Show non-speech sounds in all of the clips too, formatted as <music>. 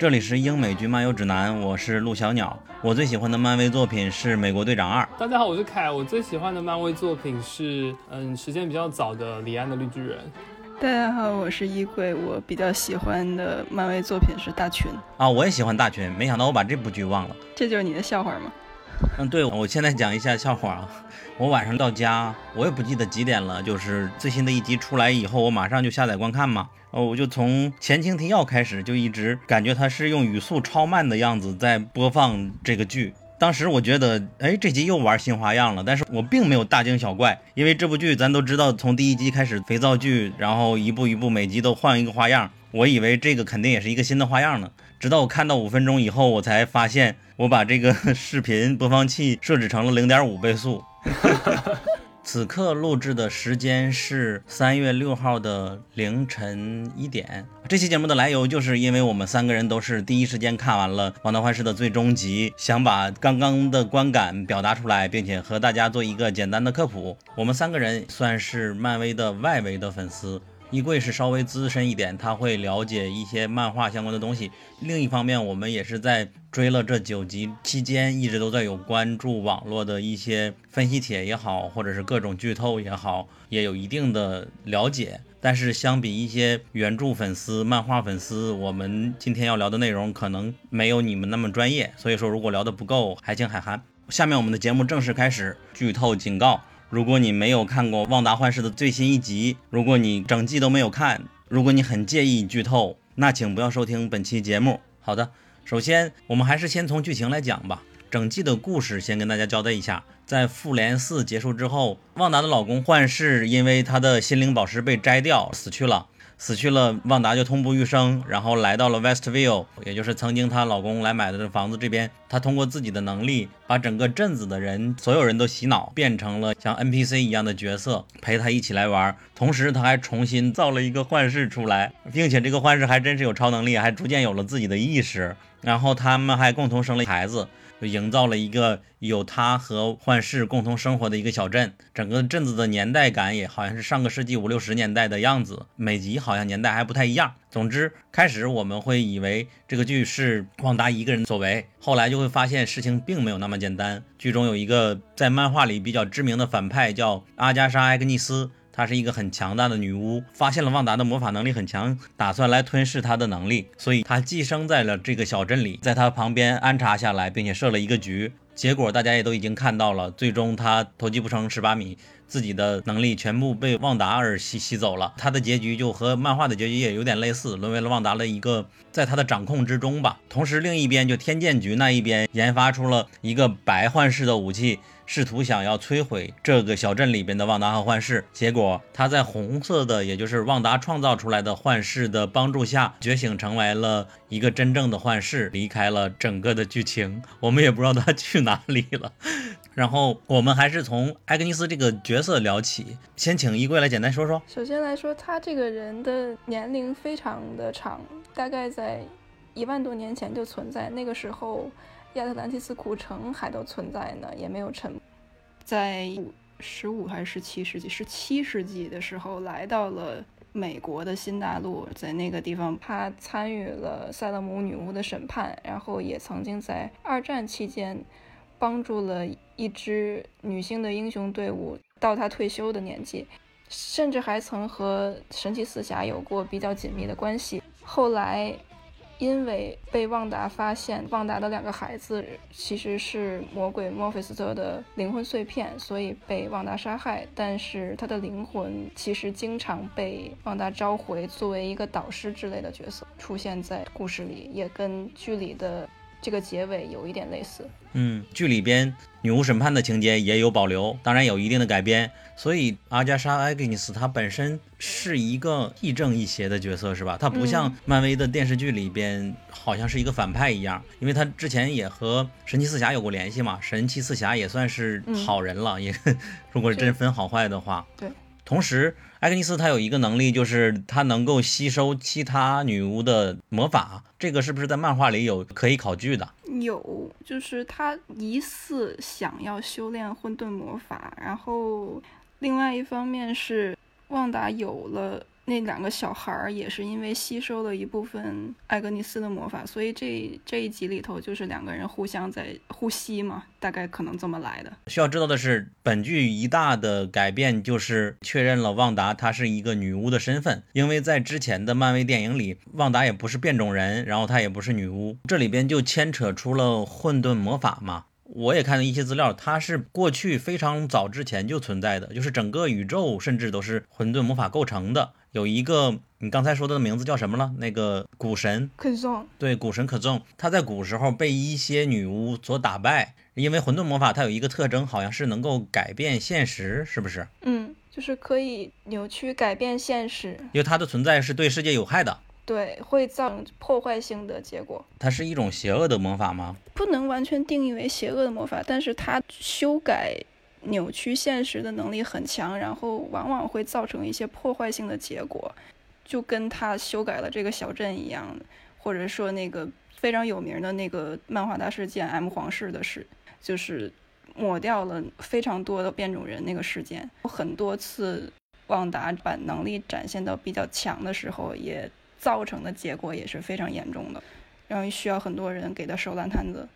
这里是英美剧漫游指南，我是陆小鸟。我最喜欢的漫威作品是《美国队长二》。大家好，我是凯。我最喜欢的漫威作品是，嗯，时间比较早的李安的《绿巨人》。大家好，我是衣柜。我比较喜欢的漫威作品是《大群》，啊，我也喜欢大群，没想到我把这部剧忘了。这就是你的笑话吗？嗯，对，我现在讲一下笑话啊。<laughs> 我晚上到家，我也不记得几点了，就是最新的一集出来以后，我马上就下载观看嘛。哦，我就从前情提要开始，就一直感觉它是用语速超慢的样子在播放这个剧。当时我觉得，哎，这集又玩新花样了，但是我并没有大惊小怪，因为这部剧咱都知道，从第一集开始肥皂剧，然后一步一步每集都换一个花样，我以为这个肯定也是一个新的花样呢。直到我看到五分钟以后，我才发现我把这个视频播放器设置成了零点五倍速。<laughs> 此刻录制的时间是三月六号的凌晨一点。这期节目的来由，就是因为我们三个人都是第一时间看完了《王道幻视》的最终集，想把刚刚的观感表达出来，并且和大家做一个简单的科普。我们三个人算是漫威的外围的粉丝。衣柜是稍微资深一点，他会了解一些漫画相关的东西。另一方面，我们也是在追了这九集期间，一直都在有关注网络的一些分析帖也好，或者是各种剧透也好，也有一定的了解。但是相比一些原著粉丝、漫画粉丝，我们今天要聊的内容可能没有你们那么专业，所以说如果聊得不够，还请海涵。下面我们的节目正式开始，剧透警告。如果你没有看过《旺达幻视》的最新一集，如果你整季都没有看，如果你很介意剧透，那请不要收听本期节目。好的，首先我们还是先从剧情来讲吧。整季的故事先跟大家交代一下，在复联四结束之后，旺达的老公幻视因为他的心灵宝石被摘掉死去了。死去了，旺达就痛不欲生，然后来到了 Westview，也就是曾经她老公来买的这房子这边。她通过自己的能力，把整个镇子的人，所有人都洗脑，变成了像 NPC 一样的角色，陪她一起来玩。同时，她还重新造了一个幻视出来，并且这个幻视还真是有超能力，还逐渐有了自己的意识。然后他们还共同生了孩子。就营造了一个有他和幻视共同生活的一个小镇，整个镇子的年代感也好像是上个世纪五六十年代的样子，每集好像年代还不太一样。总之，开始我们会以为这个剧是旺达一个人所为，后来就会发现事情并没有那么简单。剧中有一个在漫画里比较知名的反派叫阿加莎·埃格尼斯。她是一个很强大的女巫，发现了旺达的魔法能力很强，打算来吞噬她的能力，所以她寄生在了这个小镇里，在她旁边安插下来，并且设了一个局。结果大家也都已经看到了，最终她投机不成十八米，自己的能力全部被旺达尔吸吸走了。她的结局就和漫画的结局也有点类似，沦为了旺达的一个在她的掌控之中吧。同时，另一边就天剑局那一边研发出了一个白幻视的武器。试图想要摧毁这个小镇里边的旺达和幻视，结果他在红色的，也就是旺达创造出来的幻视的帮助下觉醒，成为了一个真正的幻视，离开了整个的剧情。我们也不知道他去哪里了。然后我们还是从艾格尼斯这个角色聊起，先请衣柜来简单说说。首先来说，他这个人的年龄非常的长，大概在一万多年前就存在，那个时候。亚特兰蒂斯古城还都存在呢，也没有沉没。在十五还是十七世纪？十七世纪的时候，来到了美国的新大陆，在那个地方，他参与了塞勒姆女巫的审判，然后也曾经在二战期间帮助了一支女性的英雄队伍到他退休的年纪，甚至还曾和神奇四侠有过比较紧密的关系。后来。因为被旺达发现，旺达的两个孩子其实是魔鬼莫菲斯特的灵魂碎片，所以被旺达杀害。但是他的灵魂其实经常被旺达召回，作为一个导师之类的角色出现在故事里，也跟剧里的这个结尾有一点类似。嗯，剧里边女巫审判的情节也有保留，当然有一定的改编。所以阿加莎·艾格尼斯她本身是一个亦正亦邪的角色，是吧？她不像漫威的电视剧里边好像是一个反派一样，因为她之前也和神奇四侠有过联系嘛。神奇四侠也算是好人了，也如果是真分好坏的话。对。同时，艾格尼斯她有一个能力，就是她能够吸收其他女巫的魔法。这个是不是在漫画里有可以考据的？有，就是她疑似想要修炼混沌魔法，然后另外一方面是旺达有了。那两个小孩儿也是因为吸收了一部分艾格尼斯的魔法，所以这这一集里头就是两个人互相在呼吸嘛，大概可能这么来的。需要知道的是，本剧一大的改变就是确认了旺达她是一个女巫的身份，因为在之前的漫威电影里，旺达也不是变种人，然后她也不是女巫，这里边就牵扯出了混沌魔法嘛。我也看了一些资料，它是过去非常早之前就存在的，就是整个宇宙甚至都是混沌魔法构成的。有一个你刚才说的名字叫什么了？那个古神可颂，对，古神可颂，他在古时候被一些女巫所打败，因为混沌魔法它有一个特征，好像是能够改变现实，是不是？嗯，就是可以扭曲改变现实，因为它的存在是对世界有害的，对，会造成破坏性的结果。它是一种邪恶的魔法吗？不能完全定义为邪恶的魔法，但是它修改。扭曲现实的能力很强，然后往往会造成一些破坏性的结果，就跟他修改了这个小镇一样，或者说那个非常有名的那个漫画大事件 M 皇室的事，就是抹掉了非常多的变种人那个事件。很多次旺达把能力展现到比较强的时候，也造成的结果也是非常严重的，然后需要很多人给他收烂摊子。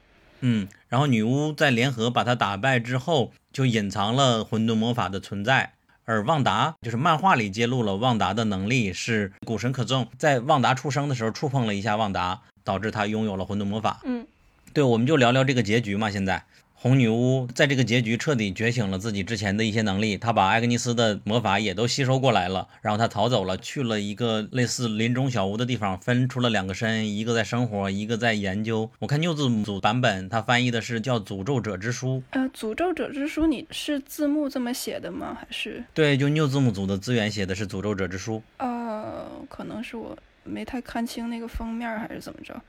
嗯，然后女巫在联合把他打败之后，就隐藏了混沌魔法的存在。而旺达就是漫画里揭露了旺达的能力是古神可憎，在旺达出生的时候触碰了一下旺达，导致他拥有了混沌魔法。嗯，对，我们就聊聊这个结局嘛，现在。红女巫在这个结局彻底觉醒了自己之前的一些能力，她把艾格尼斯的魔法也都吸收过来了，然后她逃走了，去了一个类似林中小屋的地方，分出了两个身，一个在生活，一个在研究。我看 New 字母组版本，它翻译的是叫《诅咒者之书》。呃，诅咒者之书，你是字幕这么写的吗？还是？对，就 New 字母组的资源写的是《诅咒者之书》。呃，可能是我没太看清那个封面，还是怎么着？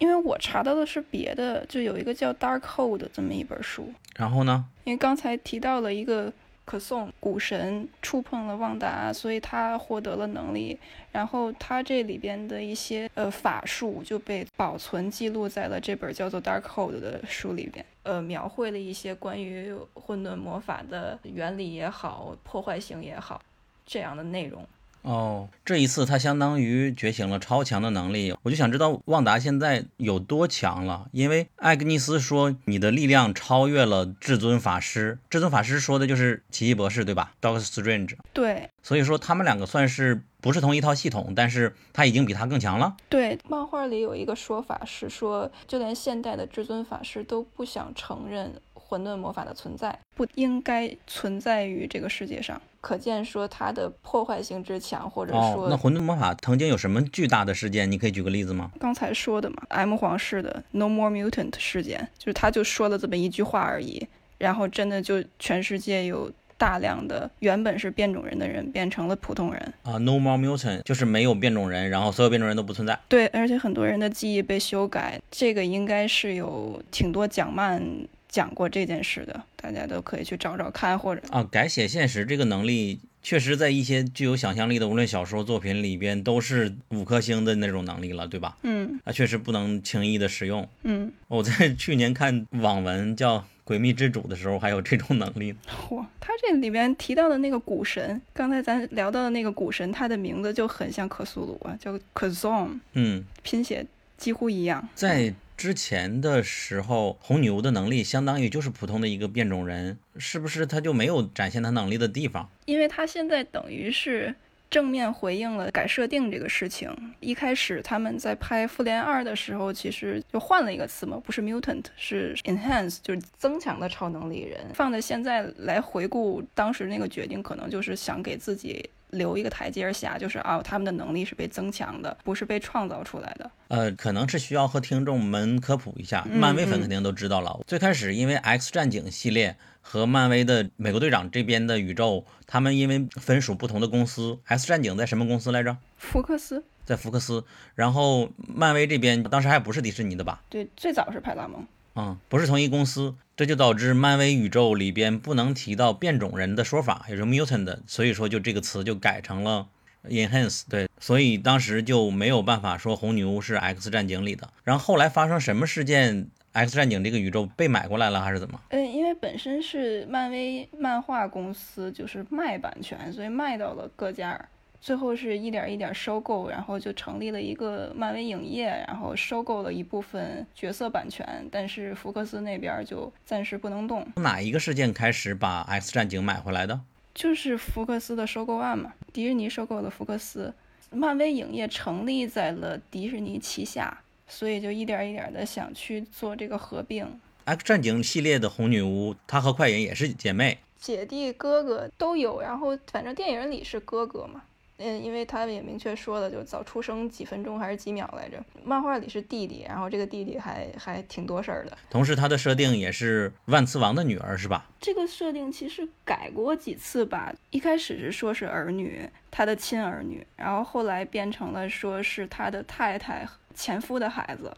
因为我查到的是别的，就有一个叫《Dark Hold》这么一本书。然后呢？因为刚才提到了一个可颂古神触碰了旺达，所以他获得了能力。然后他这里边的一些呃法术就被保存记录在了这本叫做《Dark Hold》的书里边，呃，描绘了一些关于混沌魔法的原理也好，破坏性也好这样的内容。哦，这一次他相当于觉醒了超强的能力，我就想知道旺达现在有多强了。因为艾格尼斯说你的力量超越了至尊法师，至尊法师说的就是奇异博士，对吧？Doctor Strange。对，所以说他们两个算是不是同一套系统，但是他已经比他更强了。对，漫画里有一个说法是说，就连现代的至尊法师都不想承认。混沌魔法的存在不应该存在于这个世界上，可见说它的破坏性之强，或者说那混沌魔法曾经有什么巨大的事件？你可以举个例子吗？刚才说的嘛，M 皇室的 No More Mutant 事件，就是他就说了这么一句话而已，然后真的就全世界有大量的原本是变种人的人变成了普通人啊，No More Mutant 就是没有变种人，然后所有变种人都不存在。对，而且很多人的记忆被修改，这个应该是有挺多讲漫。讲过这件事的，大家都可以去找找看，或者啊，改写现实这个能力，确实在一些具有想象力的无论小说作品里边都是五颗星的那种能力了，对吧？嗯，啊，确实不能轻易的使用。嗯，我在去年看网文叫《诡秘之主》的时候，还有这种能力。<laughs> 哇，他这里边提到的那个古神，刚才咱聊到的那个古神，他的名字就很像克苏鲁啊，叫 Kazom，嗯，拼写几乎一样。在之前的时候，红牛的能力相当于就是普通的一个变种人，是不是？他就没有展现他能力的地方？因为他现在等于是正面回应了改设定这个事情。一开始他们在拍《复联二》的时候，其实就换了一个词嘛，不是 mutant，是 enhance，就是增强的超能力人。放在现在来回顾当时那个决定，可能就是想给自己留一个台阶下，就是啊，他们的能力是被增强的，不是被创造出来的。呃，可能是需要和听众们科普一下，嗯漫威粉肯定都知道了。最开始因为 X 战警系列和漫威的美国队长这边的宇宙，他们因为分属不同的公司，X 战警在什么公司来着？福克斯在福克斯。然后漫威这边当时还不是迪士尼的吧？对，最早是派拉蒙。嗯，不是同一公司，这就导致漫威宇宙里边不能提到变种人的说法，也就是 mutant 的，所以说就这个词就改成了 enhance。对，所以当时就没有办法说红女巫是 X 战警里的。然后后来发生什么事件，X 战警这个宇宙被买过来了，还是怎么？嗯，因为本身是漫威漫画公司，就是卖版权，所以卖到了各家。最后是一点一点收购，然后就成立了一个漫威影业，然后收购了一部分角色版权，但是福克斯那边就暂时不能动。哪一个事件开始把 X 战警买回来的？就是福克斯的收购案嘛，迪士尼收购了福克斯，漫威影业成立在了迪士尼旗下，所以就一点一点的想去做这个合并。X 战警系列的红女巫，她和快银也是姐妹。姐弟哥哥都有，然后反正电影里是哥哥嘛，嗯，因为他们也明确说了，就早出生几分钟还是几秒来着。漫画里是弟弟，然后这个弟弟还还挺多事儿的。同时，他的设定也是万磁王的女儿，是吧？这个设定其实改过几次吧，一开始是说是儿女，他的亲儿女，然后后来变成了说是他的太太前夫的孩子，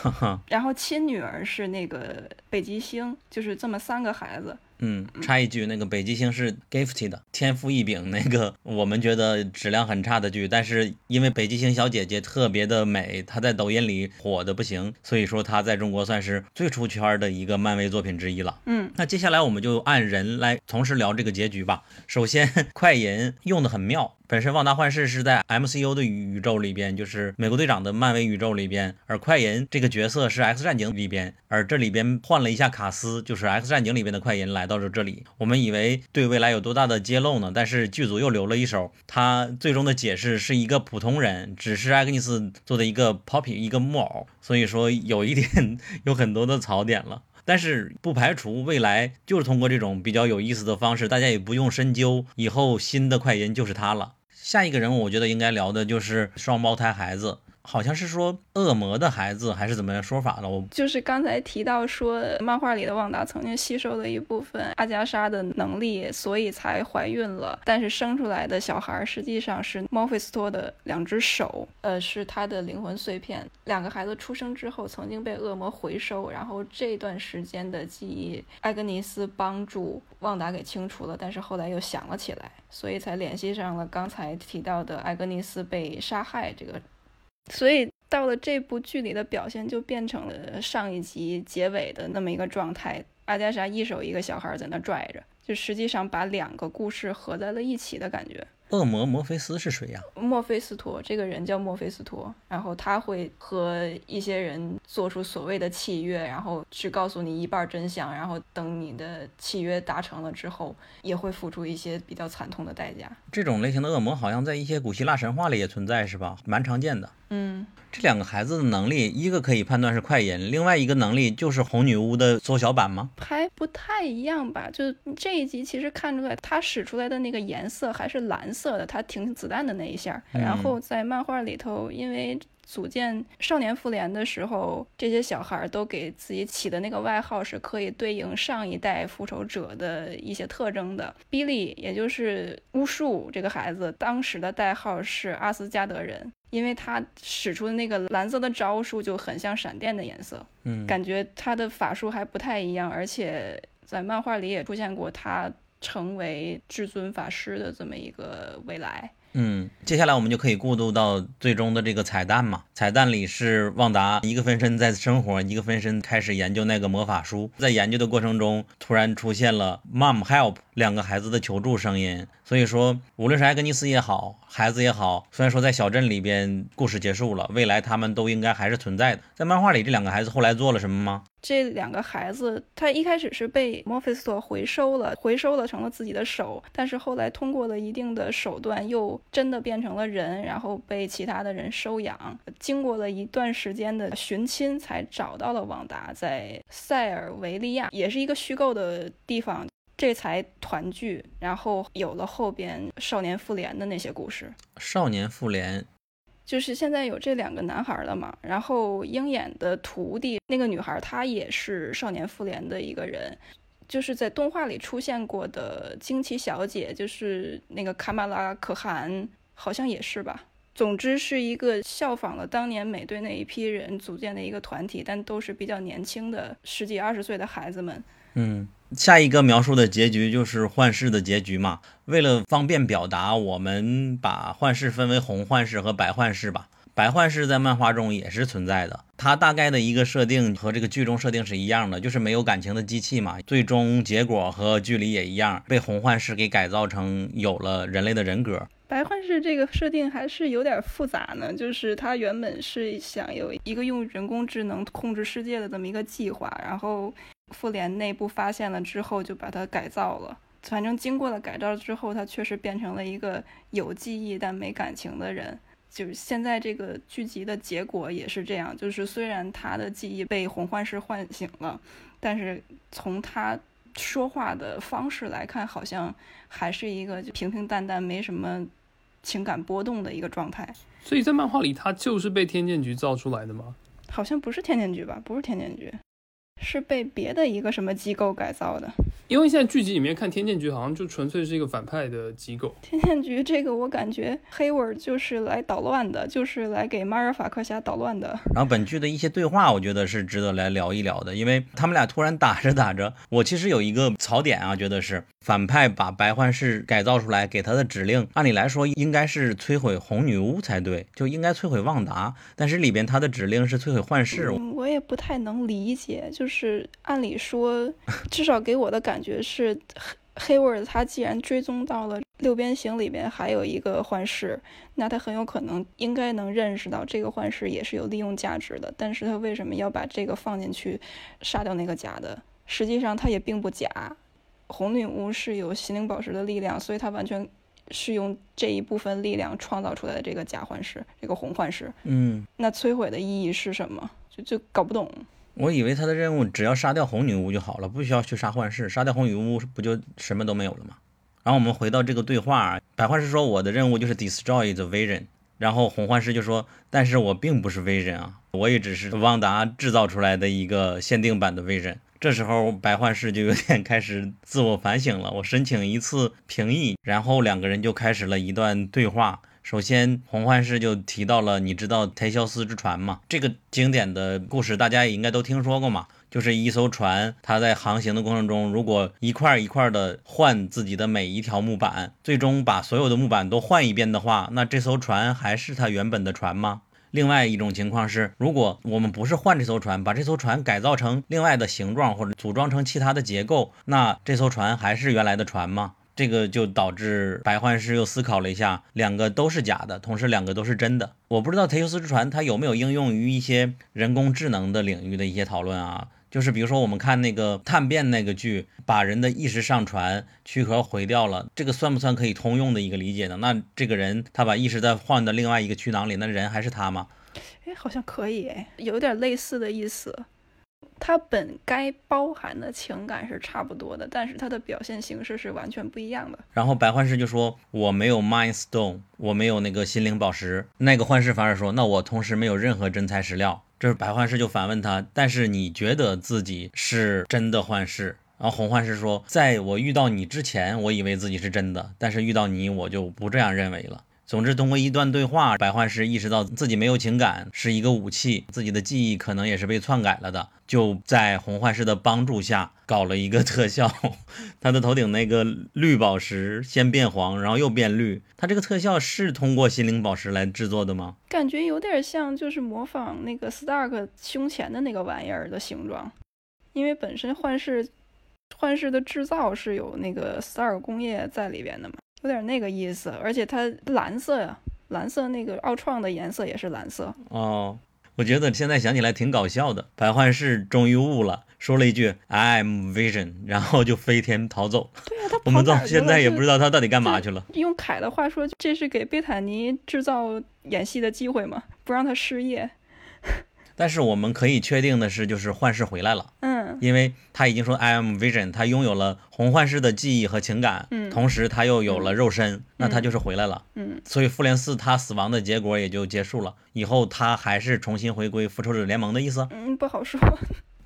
<laughs> 然后亲女儿是那个北极星，就是这么三个孩子。嗯，插一句，那个北极星是 Gifted 的天赋异禀，那个 <laughs> 我们觉得质量很差的剧，但是因为北极星小姐姐特别的美，她在抖音里火的不行，所以说她在中国算是最出圈的一个漫威作品之一了。嗯，那接下来我们就按人来同时聊这个结局吧。首先，<laughs> 快银用的很妙。本身旺达幻视是在 MCU 的宇宇宙里边，就是美国队长的漫威宇宙里边，而快银这个角色是 X 战警里边，而这里边换了一下卡斯，就是 X 战警里边的快银来到了这里。我们以为对未来有多大的揭露呢？但是剧组又留了一手，他最终的解释是一个普通人，只是艾格尼斯做的一个 Poppy 一个木偶，所以说有一点 <laughs> 有很多的槽点了。但是不排除未来就是通过这种比较有意思的方式，大家也不用深究，以后新的快银就是他了。下一个人物，我觉得应该聊的就是双胞胎孩子，好像是说恶魔的孩子还是怎么样说法了？我就是刚才提到说，漫画里的旺达曾经吸收了一部分阿加莎的能力，所以才怀孕了。但是生出来的小孩实际上是墨菲斯托的两只手，呃，是他的灵魂碎片。两个孩子出生之后曾经被恶魔回收，然后这段时间的记忆，艾格尼斯帮助旺达给清除了，但是后来又想了起来，所以才联系上了刚才提到的艾格尼斯被杀害这个所以到了这部剧里的表现，就变成了上一集结尾的那么一个状态。阿加莎一手一个小孩在那拽着，就实际上把两个故事合在了一起的感觉。恶魔墨菲斯是谁呀、墨菲斯托这个人叫墨菲斯托，然后他会和一些人做出所谓的契约，然后去告诉你一半真相，然后等你的契约达成了之后，也会付出一些比较惨痛的代价。这种类型的恶魔好像在一些古希腊神话里也存在，是吧？蛮常见的。嗯，这两个孩子的能力，一个可以判断是快银，另外一个能力就是红女巫的缩小版吗？还不太一样吧？就这一集其实看出来，他使出来的那个颜色还是蓝色的，他停子弹的那一下。嗯然后在漫画里头，因为组建少年复联的时候，这些小孩都给自己起的那个外号是可以对应上一代复仇者的一些特征的。比利，也就是巫术这个孩子，当时的代号是阿斯加德人。因为他使出的那个蓝色的招数就很像闪电的颜色，嗯，感觉他的法术还不太一样，而且在漫画里也出现过他成为至尊法师的这么一个未来。嗯，接下来我们就可以过渡到最终的这个彩蛋嘛。彩蛋里是旺达一个分身在生活，一个分身开始研究那个魔法书。在研究的过程中，突然出现了 “mom help” 两个孩子的求助声音。所以说，无论是艾格尼斯也好，孩子也好，虽然说在小镇里边故事结束了，未来他们都应该还是存在的。在漫画里，这两个孩子后来做了什么吗？这两个孩子，他一开始是被墨菲斯托回收了，回收了成了自己的手，但是后来通过了一定的手段，又真的变成了人，然后被其他的人收养。经过了一段时间的寻亲，才找到了旺达，在塞尔维利亚，也是一个虚构的地方。这才团聚，然后有了后边少年复联的那些故事。少年复联，就是现在有这两个男孩了嘛，然后鹰眼的徒弟那个女孩，她也是少年复联的一个人，就是在动画里出现过的惊奇小姐，就是那个卡马拉可汗，好像也是吧。总之是一个效仿了当年美队那一批人组建的一个团体，但都是比较年轻的十几二十岁的孩子们。嗯，下一个描述的结局就是幻视的结局嘛。为了方便表达，我们把幻视分为红幻视和白幻视吧。白幻视在漫画中也是存在的，它大概的一个设定和这个剧中设定是一样的，就是没有感情的机器嘛。最终结果和剧里也一样，被红幻视给改造成有了人类的人格。白幻视这个设定还是有点复杂呢，就是他原本是想有一个用人工智能控制世界的这么一个计划，然后复联内部发现了之后就把它改造了。反正经过了改造之后，他确实变成了一个有记忆但没感情的人。就是现在这个剧集的结果也是这样，就是虽然他的记忆被红幻视唤醒了，但是从他。说话的方式来看，好像还是一个就平平淡淡、没什么情感波动的一个状态。所以在漫画里，他就是被天剑局造出来的吗？好像不是天剑局吧？不是天剑局。是被别的一个什么机构改造的？因为现在剧集里面看天剑局好像就纯粹是一个反派的机构。天剑局这个我感觉黑文就是来捣乱的，就是来给马尔法克侠捣乱的。然后本剧的一些对话，我觉得是值得来聊一聊的，因为他们俩突然打着打着，我其实有一个槽点啊，觉得是反派把白幻视改造出来，给他的指令，按理来说应该是摧毁红女巫才对，就应该摧毁旺达，但是里边他的指令是摧毁幻视，我也不太能理解，就是按理说，至少给我的感觉是，黑黑沃尔他既然追踪到了六边形里边还有一个幻视，那他很有可能应该能认识到这个幻视也是有利用价值的。但是他为什么要把这个放进去，杀掉那个假的？实际上它也并不假。红女巫是有心灵宝石的力量，所以他完全是用这一部分力量创造出来的这个假幻视，这个红幻视。嗯，那摧毁的意义是什么？就就搞不懂。我以为他的任务只要杀掉红女巫就好了，不需要去杀幻视。杀掉红女巫不就什么都没有了吗？然后我们回到这个对话，白幻视说我的任务就是 destroy the vision，然后红幻视就说，但是我并不是 vision 啊，我也只是旺达制造出来的一个限定版的 vision。这时候白幻视就有点开始自我反省了，我申请一次评议，然后两个人就开始了一段对话。首先，洪幻视就提到了，你知道忒修斯之船吗？这个经典的故事大家也应该都听说过嘛。就是一艘船，它在航行的过程中，如果一块一块的换自己的每一条木板，最终把所有的木板都换一遍的话，那这艘船还是它原本的船吗？另外一种情况是，如果我们不是换这艘船，把这艘船改造成另外的形状或者组装成其他的结构，那这艘船还是原来的船吗？这个就导致白幻师又思考了一下，两个都是假的，同时两个都是真的。我不知道忒修斯之船它有没有应用于一些人工智能的领域的一些讨论啊？就是比如说我们看那个探变那个剧，把人的意识上传，躯壳毁掉了，这个算不算可以通用的一个理解呢？那这个人他把意识再换到另外一个躯囊里，那人还是他吗？哎，好像可以，有点类似的意思。它本该包含的情感是差不多的，但是它的表现形式是完全不一样的。然后白幻视就说：“我没有 Mind Stone，我没有那个心灵宝石。”那个幻视反而说：“那我同时没有任何真材实料。”这是白幻视就反问他：“但是你觉得自己是真的幻视？”然后红幻视说：“在我遇到你之前，我以为自己是真的，但是遇到你，我就不这样认为了。”总之，通过一段对话，白幻师意识到自己没有情感是一个武器，自己的记忆可能也是被篡改了的。就在红幻视的帮助下，搞了一个特效，<laughs> 他的头顶那个绿宝石先变黄，然后又变绿。他这个特效是通过心灵宝石来制作的吗？感觉有点像，就是模仿那个 Stark 胸前的那个玩意儿的形状，因为本身幻视幻视的制造是有那个 Stark 工业在里边的嘛。有点那个意思，而且它蓝色呀，蓝色那个奥创的颜色也是蓝色哦。我觉得现在想起来挺搞笑的。白幻视终于悟了，说了一句 "I'm Vision"，然后就飞天逃走。对呀，他 <laughs> 我们到现在也不知道他到底干嘛去了。用凯的话说，这是给贝坦尼制造演戏的机会嘛，不让他失业。<laughs> 但是我们可以确定的是，就是幻视回来了。嗯。嗯因为他已经说 I am Vision，他拥有了红幻视的记忆和情感，嗯同时他又有了肉身，那他就是回来了。嗯所以复联四他死亡的结果也就结束了，以后他还是重新回归复仇者联盟的意思。嗯，不好说。<laughs>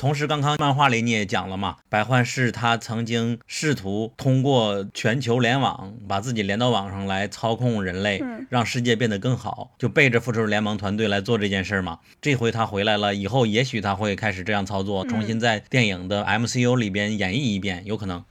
同时，刚刚漫画里你也讲了嘛，白幻视他曾经试图通过全球联网把自己连到网上来操控人类，嗯让世界变得更好，就背着复仇者联盟团队来做这件事儿嘛。这回他回来了，以后也许他会开始这样操作，嗯重新在电影的 MCU 里边演绎一遍，有可能。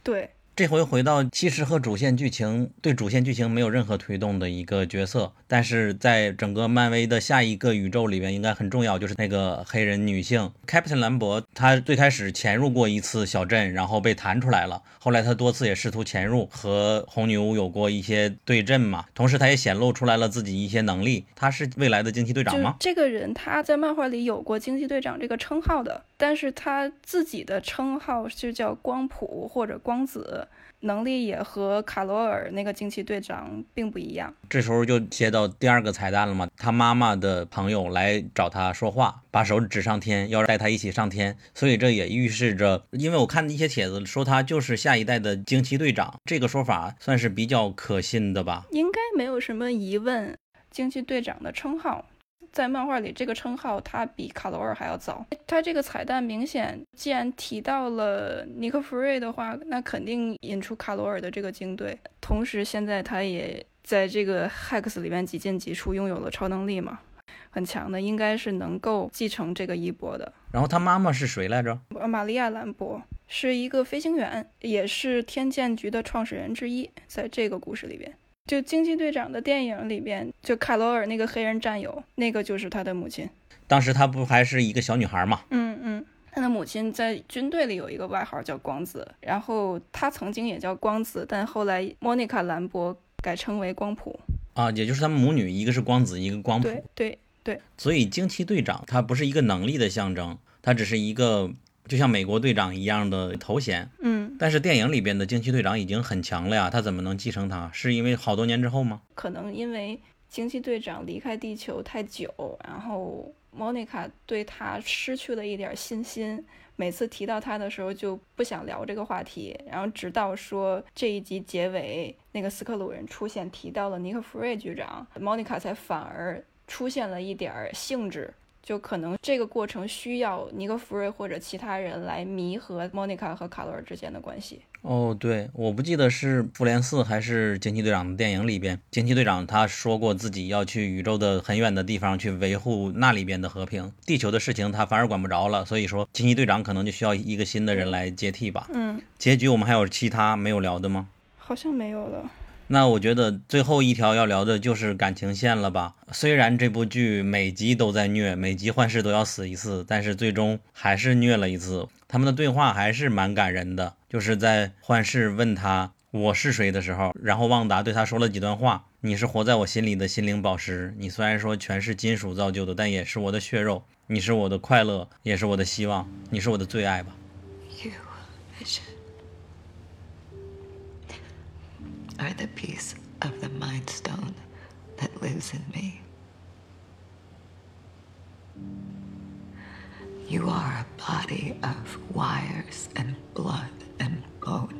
对，这回回到其实和主线剧情对主线剧情没有任何推动的一个角色，但是在整个漫威的下一个宇宙里边应该很重要，就是那个黑人女性。Captain 兰博，她最开始潜入过一次小镇，然后被弹出来了，后来她多次也试图潜入，和红女巫有过一些对阵嘛，同时她也显露出来了自己一些能力，她是未来的惊奇队长吗？这个人他在漫画里有过惊奇队长这个称号的，但是他自己的称号就叫光谱或者光子，能力也和卡罗尔那个惊奇队长并不一样。这时候就接到第二个彩蛋了嘛，他妈妈的朋友来找他说话，把手指上天，要带他一起上天，所以这也预示着，因为我看一些帖子说他就是下一代的惊奇队长，这个说法算是比较可信的吧？应该没有什么疑问。惊奇队长的称号，在漫画里这个称号他比卡罗尔还要早。他这个彩蛋明显，既然提到了尼克弗瑞的话，那肯定引出卡罗尔的这个精队。同时，现在他也在这个 Hex 里面几进几出，拥有了超能力嘛，很强的，应该是能够继承这个衣钵的。然后他妈妈是谁来着？呃玛利亚·兰博是一个飞行员，也是天剑局的创始人之一。在这个故事里边，就惊奇队长的电影里边，就卡罗尔那个黑人战友，那个就是他的母亲。当时她不还是一个小女孩嘛？嗯嗯，他的母亲在军队里有一个外号叫光子，然后他曾经也叫光子，但后来莫妮卡·兰博改称为光谱。啊，也就是他们母女，一个是光子，一个光谱。对对对，所以惊奇队长他不是一个能力的象征，他只是一个就像美国队长一样的头衔。嗯，但是电影里边的惊奇队长已经很强了呀，他怎么能继承他？是因为好多年之后吗？可能因为惊奇队长离开地球太久，然后莫妮卡对他失去了一点信心。每次提到他的时候就不想聊这个话题，然后直到说这一集结尾那个斯克鲁人出现，提到了尼克弗瑞局长，莫妮卡才反而出现了一点兴致。就可能这个过程需要尼克弗瑞或者其他人来弥合莫妮卡和卡罗尔之间的关系。哦，对，我不记得是复联四还是惊奇队长的电影里边，惊奇队长他说过自己要去宇宙的很远的地方去维护那里边的和平，地球的事情他反而管不着了，所以说惊奇队长可能就需要一个新的人来接替吧。嗯，结局我们还有其他没有聊的吗？好像没有了。那我觉得最后一条要聊的就是感情线了吧。虽然这部剧每集都在虐，每集幻视都要死一次，但是最终还是虐了一次。他们的对话还是蛮感人的，就是在幻视问他我是谁的时候，然后旺达对他说了几段话：“你是活在我心里的心灵宝石，你虽然说全是金属造就的，但也是我的血肉，你是我的快乐，也是我的希望，你是我的最爱吧。” You, are the piece of the Mind Stone that lives in me. You are a body of wires and blood and bone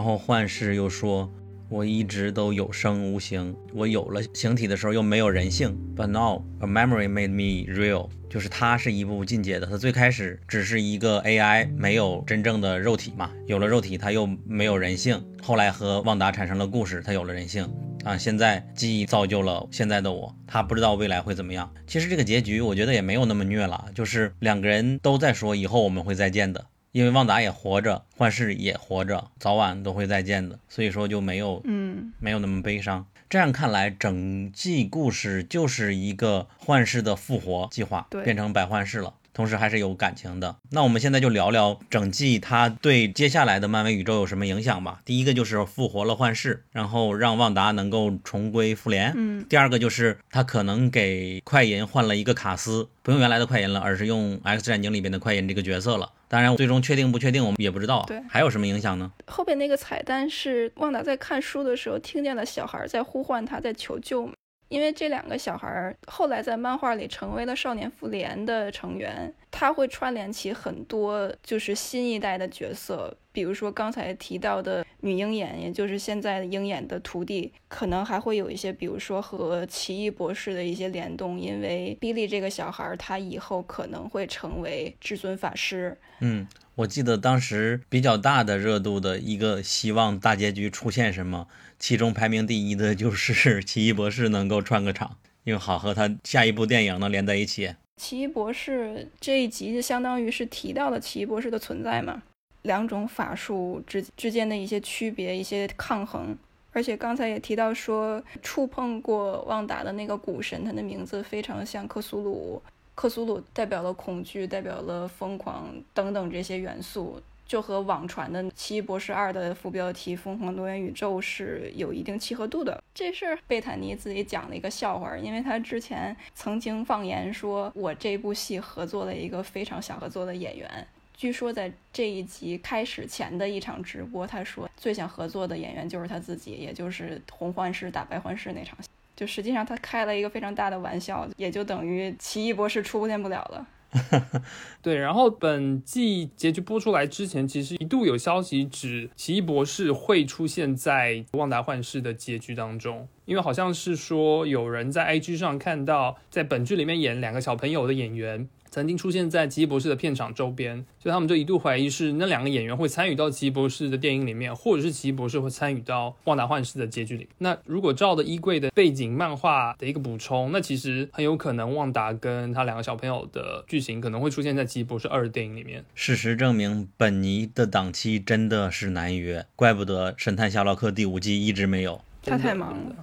然后幻视又说：“我一直都有声无形，我有了形体的时候又没有人性。But now a memory made me real。”就是它是一步进阶的，它最开始只是一个 AI，没有真正的肉体嘛，有了肉体它又没有人性。后来和旺达产生了故事，它有了人性啊。现在记忆造就了现在的我，他不知道未来会怎么样。其实这个结局我觉得也没有那么虐了，就是两个人都在说以后我们会再见的。因为旺达也活着，幻视也活着，早晚都会再见的，所以说就没有嗯，没有那么悲伤。这样看来，整季故事就是一个幻视的复活计划，对变成百幻视了。同时还是有感情的。那我们现在就聊聊整季它对接下来的漫威宇宙有什么影响吧。第一个就是复活了幻视，然后让旺达能够重归复联。嗯，第二个就是他可能给快银换了一个卡斯，不用原来的快银了，而是用 X 战警里边的快银这个角色了。当然，最终确定不确定我们也不知道啊。对还有什么影响呢？后边那个彩蛋是旺达在看书的时候听见了小孩在呼唤他，在求救嘛。因为这两个小孩儿后来在漫画里成为了少年复联的成员，他会串联起很多就是新一代的角色，比如说刚才提到的女鹰眼，也就是现在的鹰眼的徒弟，可能还会有一些，比如说和奇异博士的一些联动，因为比利这个小孩儿他以后可能会成为至尊法师，嗯，我记得当时比较大的热度的一个希望大结局出现什么，其中排名第一的就是 <laughs> 奇异博士能够串个场，因为好和他下一部电影能连在一起。奇异博士这一集就相当于是提到了奇异博士的存在嘛，两种法术之之间的一些区别、一些抗衡。而且刚才也提到说，触碰过旺达的那个古神，他的名字非常像克苏鲁，克苏鲁代表了恐惧，代表了疯狂等等这些元素，就和网传的《奇异博士二》的副标题“疯狂多元宇宙”是有一定契合度的。这事儿贝坦尼自己讲了一个笑话，因为他之前曾经放言说，我这部戏合作了一个非常想合作的演员。据说在这一集开始前的一场直播，他说最想合作的演员就是他自己，也就是红幻视打白幻视那场戏。就实际上他开了一个非常大的玩笑，也就等于奇异博士出现不了了。<laughs> 对，然后本季结局播出来之前，其实一度有消息指奇异博士会出现在旺达幻视的结局当中，因为好像是说有人在 IG 上看到，在本剧里面演两个小朋友的演员。曾经出现在奇异博士的片场周边，所以他们就一度怀疑是那两个演员会参与到奇异博士的电影里面，或者是奇异博士会参与到旺达幻视的结局里。那如果照着衣柜的背景漫画的一个补充，那其实很有可能旺达跟他两个小朋友的剧情可能会出现在奇异博士二的电影里面。事实证明，本尼的档期真的是难约，怪不得《神探夏洛克》第五季一直没有。他太忙了。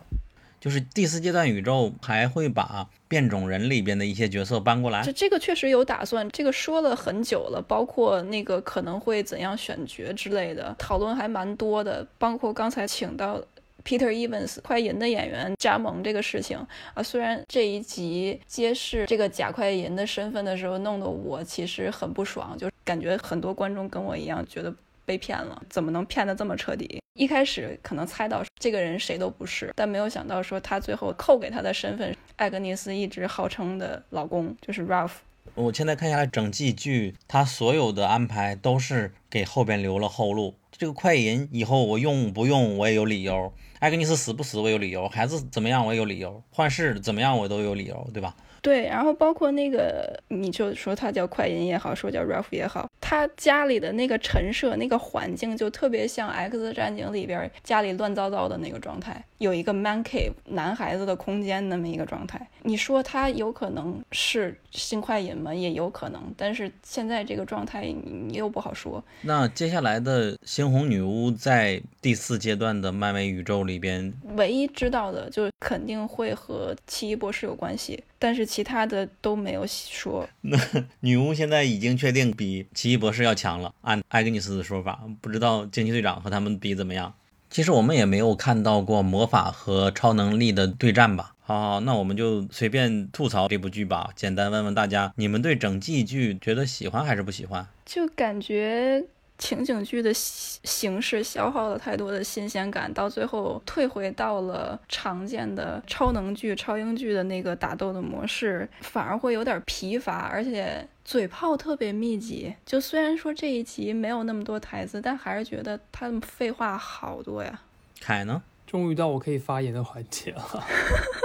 就是第四阶段宇宙还会把变种人里边的一些角色搬过来这，这个确实有打算，这个说了很久了，包括那个可能会怎样选角之类的讨论还蛮多的，包括刚才请到 Peter Evans 快银的演员加盟这个事情啊，虽然这一集揭示这个假快银的身份的时候，弄得我其实很不爽，就感觉很多观众跟我一样觉得。被骗了，怎么能骗得这么彻底？一开始可能猜到这个人谁都不是，但没有想到说他最后扣给他的身份，艾格尼斯一直号称的老公就是 Ralph。我现在看下来，整季剧他所有的安排都是给后边留了后路。这个快银以后我用不用我也有理由，艾格尼斯死不死我有理由，孩子怎么样我也有理由，幻视怎么样我都有理由，对吧？对，然后包括那个，你就说他叫快银也好，说叫 Ralph 也好，他家里的那个陈设、那个环境就特别像《X 战警》里边家里乱糟糟的那个状态，有一个 man cave 男孩子的空间那么一个状态。你说他有可能是新快银吗？也有可能，但是现在这个状态你又不好说。那接下来的猩红女巫在第四阶段的漫威宇宙里边，唯一知道的就是肯定会和奇异博士有关系，但是其他的都没有说。那女巫现在已经确定比奇异博士要强了，按艾格尼斯的说法，不知道惊奇队长和他们比怎么样。其实我们也没有看到过魔法和超能力的对战吧？好好，那我们就随便吐槽这部剧吧。简单问问大家，你们对整季剧觉得喜欢还是不喜欢？就感觉情景剧的形形式消耗了太多的新鲜感，到最后退回到了常见的超能剧、超英剧的那个打斗的模式，反而会有点疲乏，而且嘴炮特别密集。就虽然说这一集没有那么多台词，但还是觉得他们废话好多呀。凯呢？终于到我可以发言的环节了。<laughs>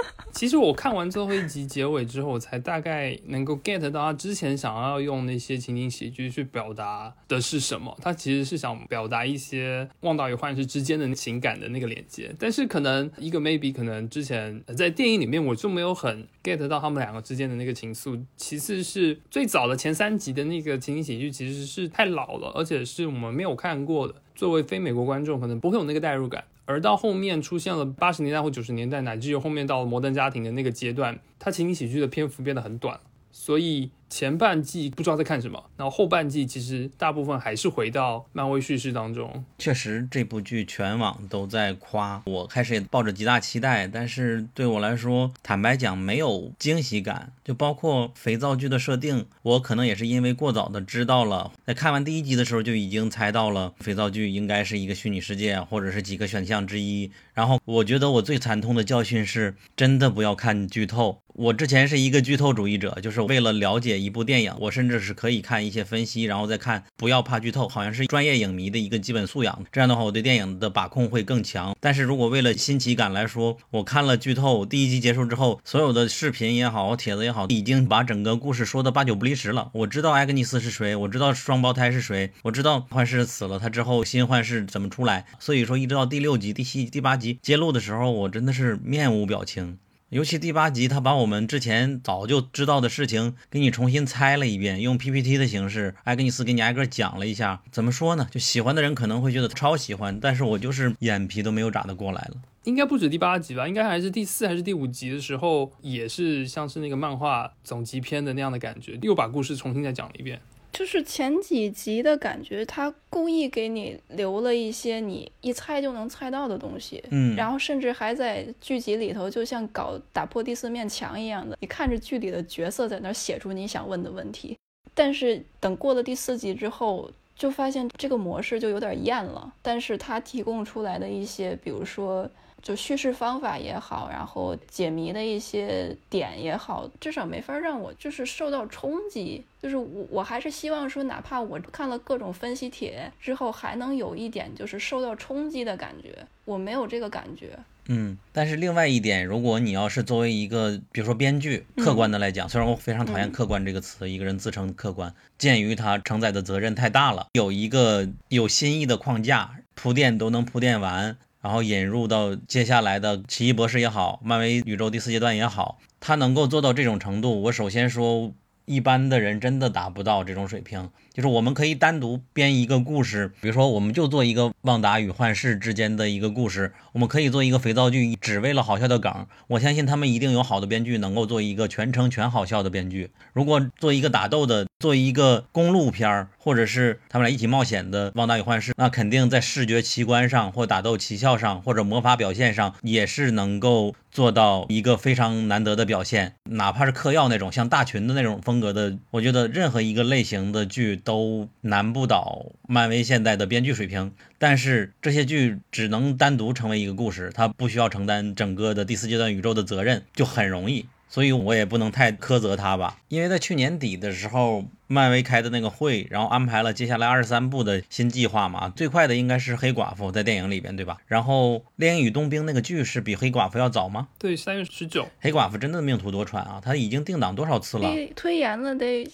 其实我看完最后一集结尾之后，我才大概能够 get 到他之前想要用那些情景喜剧去表达的是什么。他其实是想表达一些旺达与幻视之间的情感的那个连接，但是可能一个 maybe 可能之前在电影里面我就没有很 get 到他们两个之间的那个情愫。其次是最早的前三集的那个情景喜剧其实是太老了，而且是我们没有看过的，作为非美国观众可能不会有那个代入感。而到后面出现了八十年代或九十年代，乃至于后面到了摩登家庭的那个阶段，他情景喜剧的篇幅变得很短，所以前半季不知道在看什么，然后后半季其实大部分还是回到漫威叙事当中。确实，这部剧全网都在夸，我开始也抱着极大期待，但是对我来说，坦白讲没有惊喜感。就包括肥皂剧的设定，我可能也是因为过早的知道了，在看完第一集的时候就已经猜到了肥皂剧应该是一个虚拟世界，或者是几个选项之一。然后我觉得我最惨痛的教训是，真的不要看剧透。我之前是一个剧透主义者，就是为了了解一部电影，我甚至是可以看一些分析，然后再看，不要怕剧透，好像是专业影迷的一个基本素养。这样的话，我对电影的把控会更强。但是如果为了新奇感来说，我看了剧透，第一集结束之后，所有的视频也好，帖子也好，已经把整个故事说的八九不离十了。我知道艾格尼斯是谁，我知道双胞胎是谁，我知道幻视死了，他之后新幻视怎么出来。所以说，一直到第六集、第七集、第八集揭露的时候，我真的是面无表情。尤其第八集，他把我们之前早就知道的事情给你重新猜了一遍，用 PPT 的形式，艾格尼斯给你挨个讲了一下。怎么说呢？就喜欢的人可能会觉得超喜欢，但是我就是眼皮都没有眨得过来了。应该不止第八集吧？应该还是第四还是第五集的时候，也是像是那个漫画总集篇的那样的感觉，又把故事重新再讲了一遍。就是前几集的感觉，他故意给你留了一些你一猜就能猜到的东西，嗯，然后甚至还在剧集里头，就像搞打破第四面墙一样的，你看着剧里的角色在那写出你想问的问题，但是等过了第四集之后，就发现这个模式就有点厌了。但是他提供出来的一些，比如说。就叙事方法也好，然后解谜的一些点也好，至少没法让我就是受到冲击。就是我我还是希望说，哪怕我看了各种分析帖之后，还能有一点就是受到冲击的感觉。我没有这个感觉。嗯，但是另外一点，如果你要是作为一个，比如说编剧，客观的来讲，虽然我非常讨厌“客观”这个词，一个人自称客观，鉴于他承载的责任太大了，有一个有新意的框架铺垫都能铺垫完。然后引入到接下来的奇异博士也好，漫威宇宙第四阶段也好，他能够做到这种程度，我首先说，一般的人真的达不到这种水平。就是我们可以单独编一个故事，比如说，我们就做一个旺达与幻视之间的一个故事，我们可以做一个肥皂剧，只为了好笑的梗。我相信他们一定有好的编剧能够做一个全程全好笑的编剧。如果做一个打斗的，做一个公路片儿，或者是他们俩一起冒险的旺达与幻视，那肯定在视觉奇观上，或打斗奇效上，或者魔法表现上，也是能够做到一个非常难得的表现。哪怕是嗑药那种像大群的那种风格的，我觉得任何一个类型的剧。都难不倒漫威现在的编剧水平，但是这些剧只能单独成为一个故事，它不需要承担整个的第四阶段宇宙的责任，就很容易。所以我也不能太苛责他吧，因为在去年底的时候，漫威开的那个会，然后安排了接下来二十三部的新计划嘛，最快的应该是黑寡妇在电影里边，对吧？然后《猎鹰与冬兵》那个剧是比黑寡妇要早吗？对，三月十九。黑寡妇真的命途多舛啊，他已经定档多少次了？推延了得。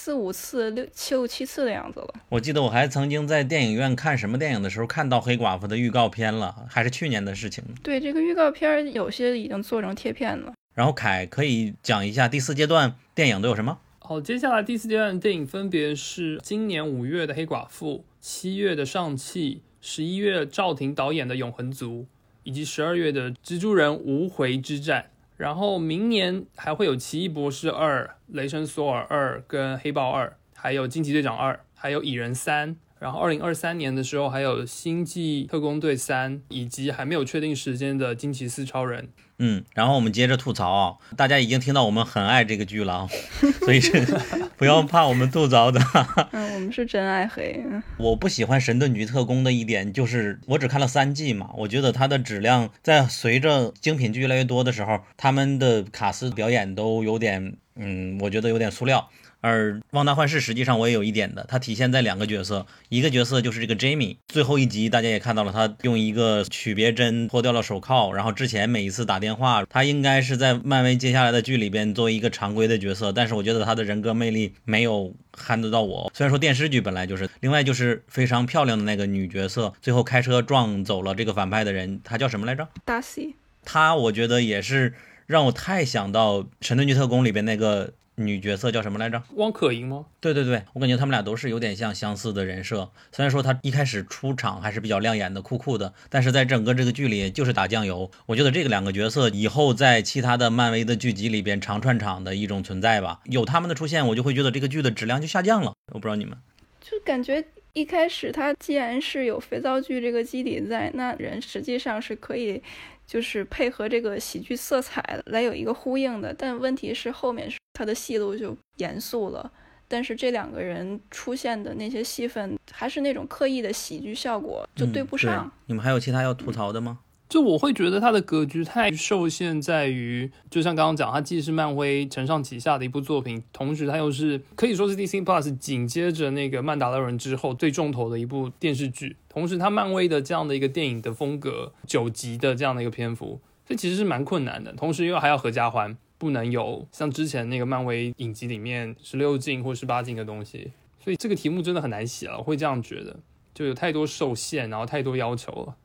四五次、六七六七次的样子了。我记得我还曾经在电影院看什么电影的时候看到黑寡妇的预告片了，还是去年的事情。对，这个预告片有些已经做成贴片了。然后凯可以讲一下第四阶段电影都有什么？好，接下来第四阶段电影分别是今年五月的黑寡妇、七月的上汽、十一月赵婷导演的永恒族，以及十二月的蜘蛛人无回之战。然后明年还会有《奇异博士二》《雷神索尔二》跟《黑豹二》，还有《惊奇队长二》，还有《蚁人三》。然后二零二三年的时候还有《星际特工队三》，以及还没有确定时间的《惊奇四超人》。嗯，然后我们接着吐槽啊，大家已经听到我们很爱这个剧了，<laughs> 所以是 <laughs> 不要怕我们吐槽的。<laughs> 嗯，我们是真爱黑。我不喜欢《神盾局特工》的一点就是，我只看了三季嘛，我觉得它的质量在随着精品剧越来越多的时候，他们的卡斯表演都有点，嗯，我觉得有点塑料。而《旺达幻视》实际上我也有一点的，它体现在两个角色，一个角色就是这个 Jamie，最后一集大家也看到了，他用一个曲别针脱掉了手铐，然后之前每一次打电话，他应该是在漫威接下来的剧里边作为一个常规的角色，但是我觉得他的人格魅力没有撼得到我。虽然说电视剧本来就是，另外就是非常漂亮的那个女角色，最后开车撞走了这个反派的人，她叫什么来着？大 C，她我觉得也是让我太想到《神盾局特工》里边那个女角色叫什么来着？汪可盈吗？对对对，我感觉他们俩都是有点像相似的人设。虽然说他一开始出场还是比较亮眼的、酷酷的，但是在整个这个剧里就是打酱油。我觉得这个两个角色以后在其他的漫威的剧集里边常串场的一种存在吧。有他们的出现，我就会觉得这个剧的质量就下降了。我不知道你们。就感觉一开始他既然是有肥皂剧这个基底在，那人实际上是可以就是配合这个喜剧色彩来有一个呼应的。但问题是后面是他的戏路就严肃了，但是这两个人出现的那些戏份还是那种刻意的喜剧效果，就对不上。嗯你们还有其他要吐槽的吗？就我会觉得他的格局太受限在于，就像刚刚讲，他既是漫威承上启下的一部作品，同时他又是可以说是 DC Plus 紧接着那个《曼达洛人》之后最重头的一部电视剧。同时，他漫威的这样的一个电影的风格，九集的这样的一个篇幅，这其实是蛮困难的。同时，又还要合家欢，不能有像之前那个漫威影集里面十六禁或十八禁的东西，所以这个题目真的很难写了。会这样觉得，就有太多受限，然后太多要求了。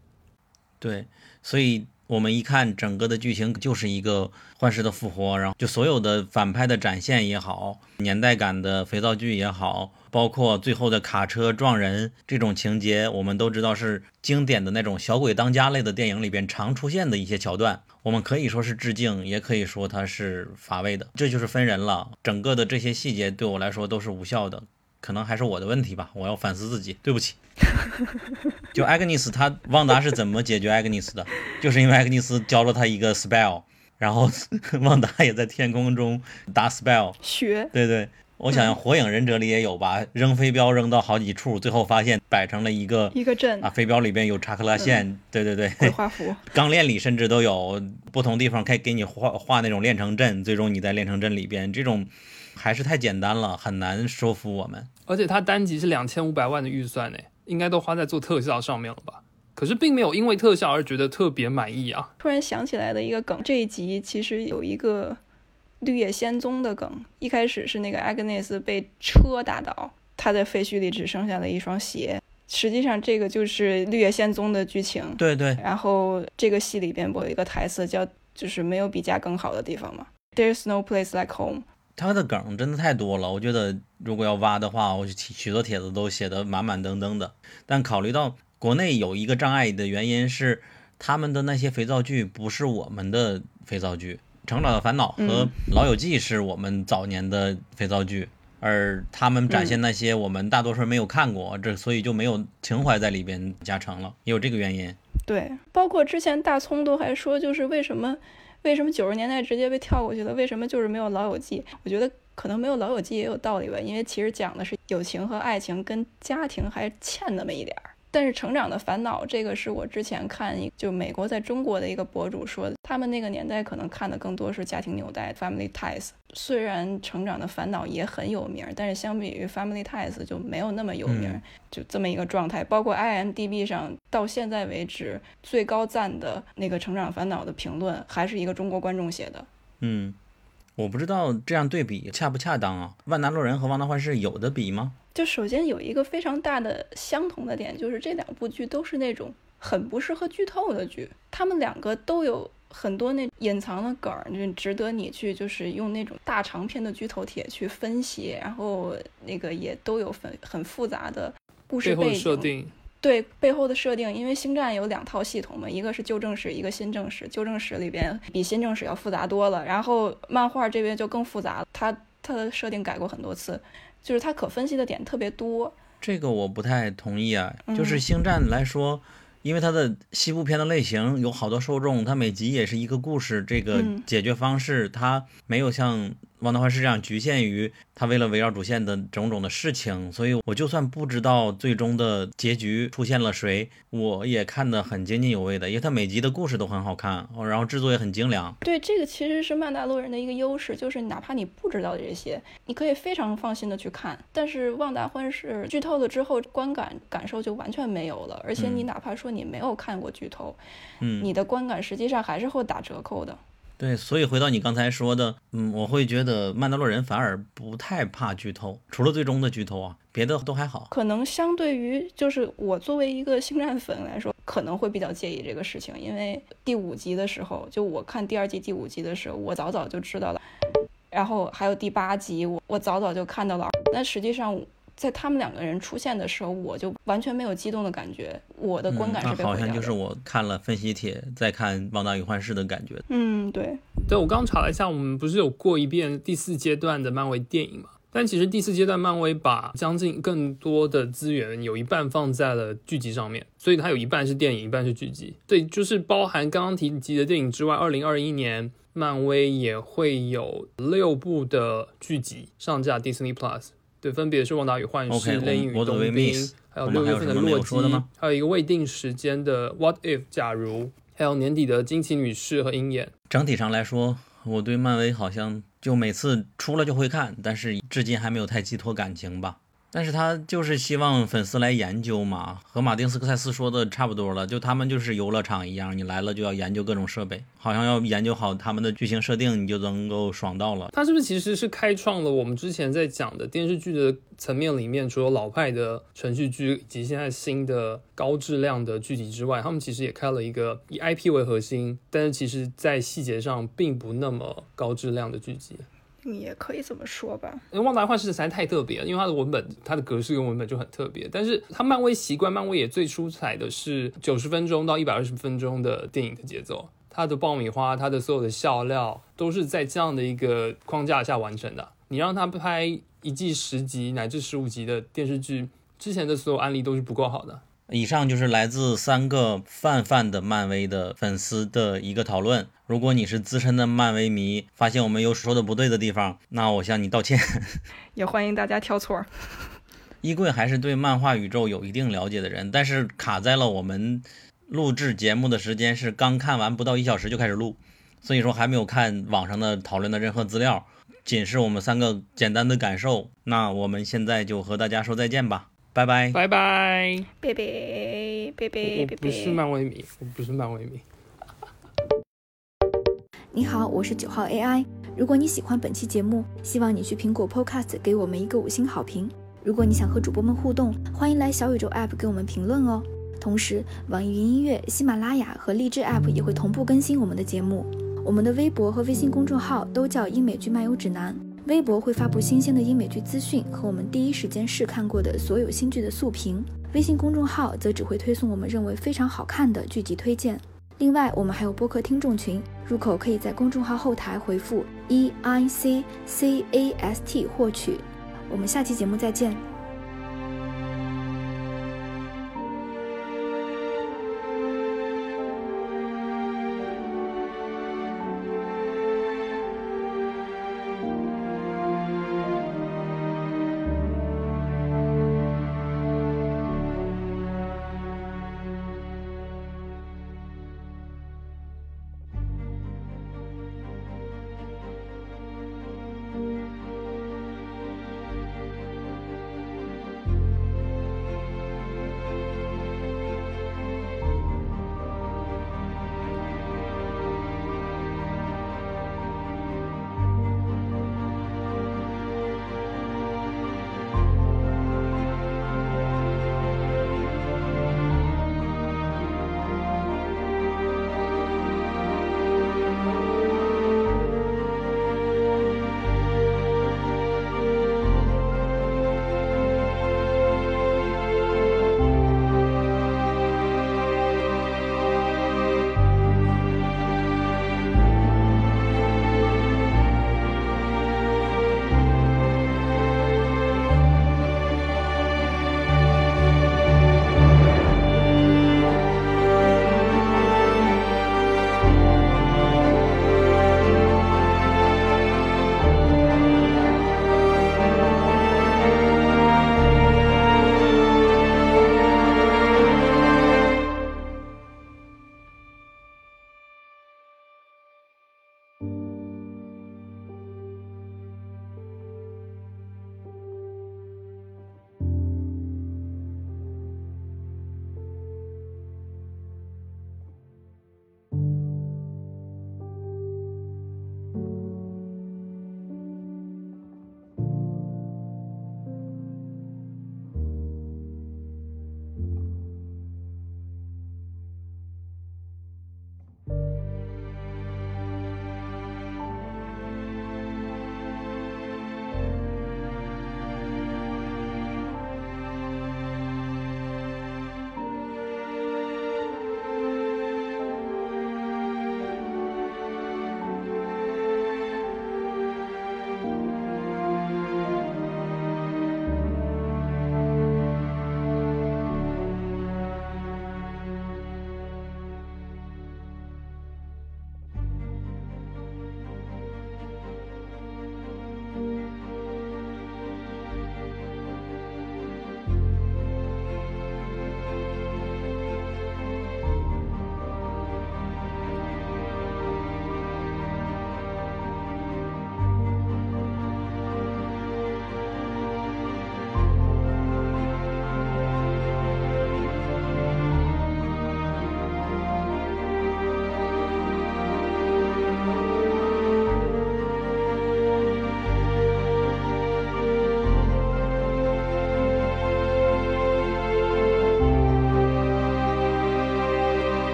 对，所以我们一看整个的剧情就是一个幻视的复活，然后就所有的反派的展现也好，年代感的肥皂剧也好，包括最后的卡车撞人这种情节，我们都知道是经典的那种小鬼当家类的电影里边常出现的一些桥段。我们可以说是致敬，也可以说它是乏味的，这就是分人了。整个的这些细节对我来说都是无效的，可能还是我的问题吧，我要反思自己，对不起。<laughs> 就艾格尼斯，他旺达是怎么解决艾格尼斯的？<laughs> 就是因为艾格尼斯教了他一个 spell，然后 <laughs> 旺达也在天空中打 spell。学对对，我想想，火影忍者里也有吧，扔飞镖扔到好几处，最后发现摆成了一个一个阵啊，飞镖里边有查克拉线。对对对，鬼画符，<laughs> 钢炼里甚至都有不同地方可以给你画画那种炼成阵，最终你在炼成阵里边，这种还是太简单了，很难说服我们。而且它单集是两千五百万的预算呢，应该都花在做特效上面了吧？可是并没有因为特效而觉得特别满意啊。突然想起来的一个梗，这一集其实有一个绿野仙踪的梗。一开始是那个 Agnes 被车打倒，她在废墟里只剩下了一双鞋。实际上，这个就是绿野仙踪的剧情。对对，然后这个戏里边不有一个台词叫“就是没有比家更好的地方吗？”There's no place like home。他的梗真的太多了，我觉得如果要挖的话，我许许多帖子都写的满满登登的。但考虑到国内有一个障碍的原因是，他们的那些肥皂剧不是我们的肥皂剧，《成长的烦恼》和《老友记》是我们早年的肥皂剧，而他们展现那些我们大多数人没有看过，这所以就没有情怀在里边加成了，也有这个原因。对，包括之前大葱都还说，就是为什么为什么九十年代直接被跳过去了？为什么就是没有《老友记》？我觉得可能没有《老友记》也有道理吧，因为其实讲的是友情和爱情跟家庭还欠那么一点儿。但是《成长的烦恼》这个是我之前看一就美国在中国的一个博主说的，他们那个年代可能看的更多是家庭纽带 （family ties）。虽然《成长的烦恼》也很有名，但是相比于 family ties 就没有那么有名，嗯就这么一个状态。包括 IMDB 上到现在为止最高赞的那个《成长烦恼》的评论，还是一个中国观众写的。嗯，我不知道这样对比恰不恰当啊？万达洛人和万达幻视有的比吗？就首先有一个非常大的相同的点，就是这两部剧都是那种很不适合剧透的剧，他们两个都有很多那隐藏的梗儿，就值得你去就是用那种大长篇的剧透帖去分析，然后那个也都有很很复杂的故事。设定，对背后的设定，因为星战有两套系统嘛，一个是旧正史，一个新正史。旧正史里边比新正史要复杂多了，然后漫画这边就更复杂了，它它的设定改过很多次，就是它可分析的点特别多。这个我不太同意啊。嗯就是星战来说，因为它的西部片的类型有好多受众，它每集也是一个故事，这个嗯解决方式它没有像旺达幻视这样局限于他为了围绕主线的种种的事情，所以我就算不知道最终的结局出现了谁，我也看得很津津有味的，因为他每集的故事都很好看，然后制作也很精良。对，这个其实是曼达洛人的一个优势，就是哪怕你不知道这些，你可以非常放心的去看。但是旺达幻视剧透了之后，观感感受就完全没有了，而且你哪怕说你没有看过剧透，嗯，你的观感实际上还是会打折扣的。对，所以回到你刚才说的，嗯，我会觉得曼达洛人反而不太怕剧透，除了最终的剧透啊，别的都还好。可能相对于就是我作为一个星战粉来说，可能会比较介意这个事情，因为第五集的时候，就我看第二季第五集的时候，我早早就知道了，然后还有第八集，我我早早就看到了，但实际上。在他们两个人出现的时候，我就完全没有激动的感觉，我的观感是被好像就是我看了分析帖再看《旺达与幻视》的感觉。嗯，对，对我刚查了一下，我们不是有过一遍第四阶段的漫威电影嘛？但其实第四阶段漫威把将近更多的资源有一半放在了剧集上面，所以它有一半是电影，一半是剧集。对，就是包含刚刚提及的电影之外，二零二一年漫威也会有六部的剧集上架 Disney Plus。对，分别是《旺达与幻视》、《雷影与冬兵》，还有六月份的《洛基》，还有一个未定时间的《What If》，假如，还有年底的《惊奇女士》和《鹰眼》。整体上来说，我对漫威好像就每次出了就会看，但是至今还没有太寄托感情吧。但是他就是希望粉丝来研究嘛，和马丁斯科塞斯说的差不多了，就他们就是游乐场一样，你来了就要研究各种设备，好像要研究好他们的剧情设定，你就能够爽到了。他是不是其实是开创了我们之前在讲的电视剧的层面里面，除了老派的程序剧以及现在新的高质量的剧集之外，他们其实也开了一个以 IP 为核心，但是其实在细节上并不那么高质量的剧集。你也可以这么说吧，因为《旺达幻视》实在太特别了，因为它的文本、它的格式跟文本就很特别。但是它漫威习惯，漫威也最出彩的是九十分钟到一百二十分钟的电影的节奏，它的爆米花、它的所有的笑料都是在这样的一个框架下完成的。你让他拍一季十集乃至十五集的电视剧，之前的所有案例都是不够好的。以上就是来自三个泛泛的漫威的粉丝的一个讨论。如果你是资深的漫威迷，发现我们有说的不对的地方，那我向你道歉。<laughs> 也欢迎大家挑错。衣柜还是对漫画宇宙有一定了解的人，但是卡在了我们录制节目的时间是刚看完不到一小时就开始录，所以说还没有看网上的讨论的任何资料，仅是我们三个简单的感受。那我们现在就和大家说再见吧。拜拜拜拜，拜拜拜拜拜不是漫威迷，我不是漫威迷。你好，我是九号 AI。如果你喜欢本期节目，希望你去苹果 Podcast 给我们一个五星好评。如果你想和主播们互动，欢迎来小宇宙 App 给我们评论哦。同时，网易云音乐、喜马拉雅和荔枝 App 也会同步更新我们的节目。我们的微博和微信公众号都叫英美剧漫游指南。微博会发布新鲜的英美剧资讯和我们第一时间试看过的所有新剧的速评，微信公众号则只会推送我们认为非常好看的剧集推荐。另外，我们还有播客听众群，入口可以在公众号后台回复 e i c c a s t 获取。我们下期节目再见。